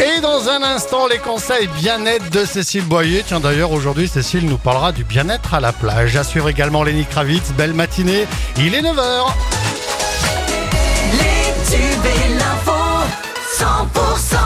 Et dans un instant, les conseils bien-être de Cécile Boyer. Tiens, d'ailleurs, aujourd'hui, Cécile nous parlera du bien-être à la plage. À suivre également Lenny Kravitz. Belle matinée. Il est 9h. Les tubes et l'info, 100%.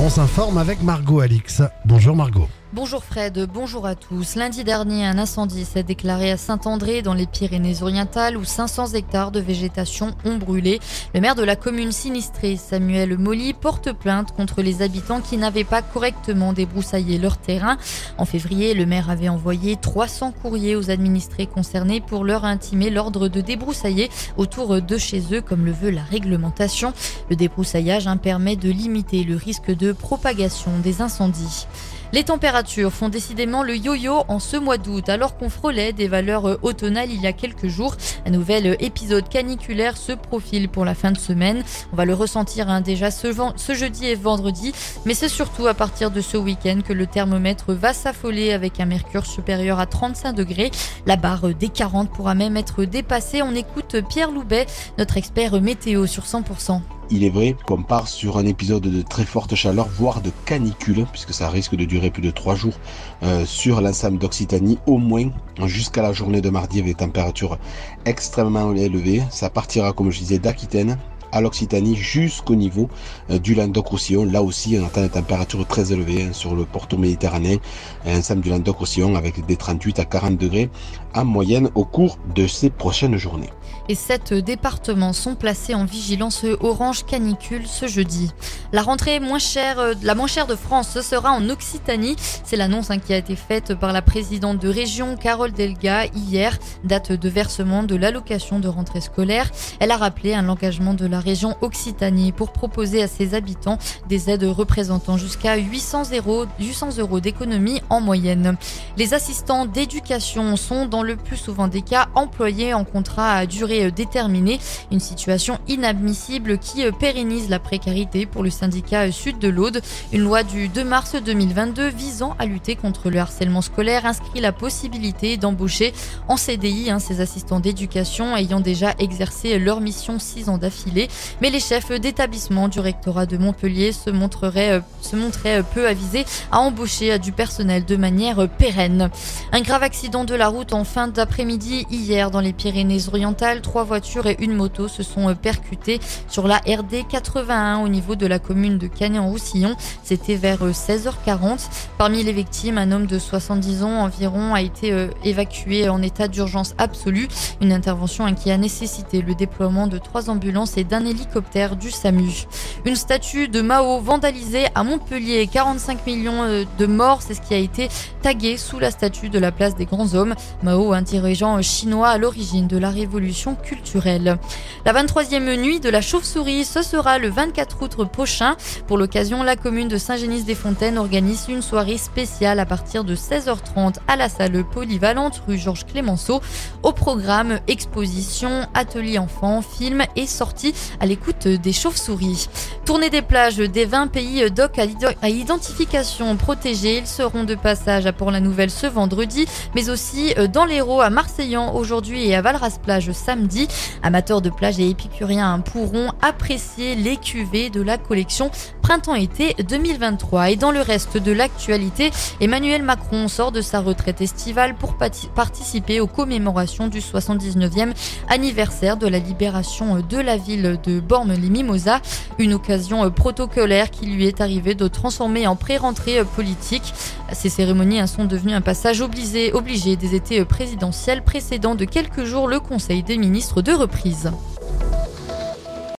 On s'informe avec Margot Alix. Bonjour Margot. Bonjour Fred, bonjour à tous. Lundi dernier, un incendie s'est déclaré à Saint-André dans les Pyrénées-Orientales où 500 hectares de végétation ont brûlé. Le maire de la commune sinistrée, Samuel Molly, porte plainte contre les habitants qui n'avaient pas correctement débroussaillé leur terrain. En février, le maire avait envoyé 300 courriers aux administrés concernés pour leur intimer l'ordre de débroussailler autour de chez eux comme le veut la réglementation. Le débroussaillage hein, permet de limiter le risque de propagation des incendies. Les températures font décidément le yo-yo en ce mois d'août, alors qu'on frôlait des valeurs euh, automnales il y a quelques jours. Un nouvel euh, épisode caniculaire se profile pour la fin de semaine. On va le ressentir hein, déjà ce, ce, jeudi et vendredi, mais c'est surtout à partir de ce week-end que le thermomètre va s'affoler avec un mercure supérieur à 35 degrés. La barre des 40 pourra même être dépassée. On écoute Pierre Loubet, notre expert météo sur 100%. Il est vrai qu'on part sur un épisode de très forte chaleur, voire de canicule, puisque ça risque de durer plus de trois jours euh, sur l'ensemble d'Occitanie, au moins jusqu'à la journée de mardi avec des températures extrêmement élevées. Ça partira, comme je disais, d'Aquitaine à l'Occitanie jusqu'au niveau euh, du Languedoc-Roussillon. Là aussi, on attend des températures très élevées hein, sur le porto méditerranéen, ensemble du Languedoc-Roussillon avec des 38 à 40 degrés en moyenne au cours de ces prochaines journées et sept départements sont placés en vigilance orange canicule ce jeudi. La rentrée moins chère, euh, la moins chère de France, ce sera en Occitanie. C'est l'annonce hein, qui a été faite par la présidente de région, Carole Delga, hier, date de versement de l'allocation de rentrée scolaire. Elle a rappelé l'engagement de la région Occitanie pour proposer à ses habitants des aides représentant jusqu'à 800 euros, 800 euros d'économie en moyenne. Les assistants d'éducation sont dans le plus souvent des cas employés en contrat à durée déterminée. Une situation inadmissible qui pérennise la précarité pour le syndicat Sud de l'Aude. Une loi du 2 mars 2022 visant à lutter contre le harcèlement scolaire inscrit la possibilité d'embaucher en CDI hein, ces assistants d'éducation ayant déjà exercé leur mission six ans d'affilée. Mais les chefs d'établissement du rectorat de Montpellier se montreraient, se montraient peu avisés à embaucher du personnel de manière pérenne. Un grave accident de la route en fin d'après-midi hier dans les Pyrénées-Orientales trois voitures et une moto se sont euh, percutées sur la RD 81 au niveau de la commune de Cagnan-Roussillon. C'était vers 16h40. Euh, Parmi les victimes, un homme de 70 ans environ a été euh, évacué en état d'urgence absolue. Une intervention qui a nécessité le déploiement de trois ambulances et d'un hélicoptère du SAMU. Une statue de Mao vandalisée à Montpellier. 45 millions de morts, c'est ce qui a été tagué sous la statue de la place des grands hommes. Mao, un dirigeant chinois à l'origine de la révolution culturelle. La 23e nuit de la chauve-souris, ce sera le 24 août prochain. Pour l'occasion, la commune de Saint-Génis-des-Fontaines organise une soirée spéciale à partir de 16h30 à la salle polyvalente rue Georges Clémenceau. Au programme, exposition, atelier enfants, films et sorties à l'écoute des chauves-souris. Tournée des plages des 20 pays DOC à identification protégée. Ils seront de passage à Port-la-Nouvelle ce vendredi, mais aussi euh, dans l'Hérault à Marseillan aujourd'hui et à Valras-Plage samedi Amateurs de plage et épicuriens pourront apprécier les cuvées de la collection printemps-été 2023. Et dans le reste de l'actualité, Emmanuel Macron sort de sa retraite estivale pour participer aux commémorations du 79e anniversaire de la libération de la ville de Bormes-les-Mimosas. Une occasion protocolaire qui lui est arrivée de transformer en pré-rentrée politique. Ces cérémonies sont devenues un passage obligé, des étés présidentiels précédant de quelques jours le Conseil des ministre de reprise.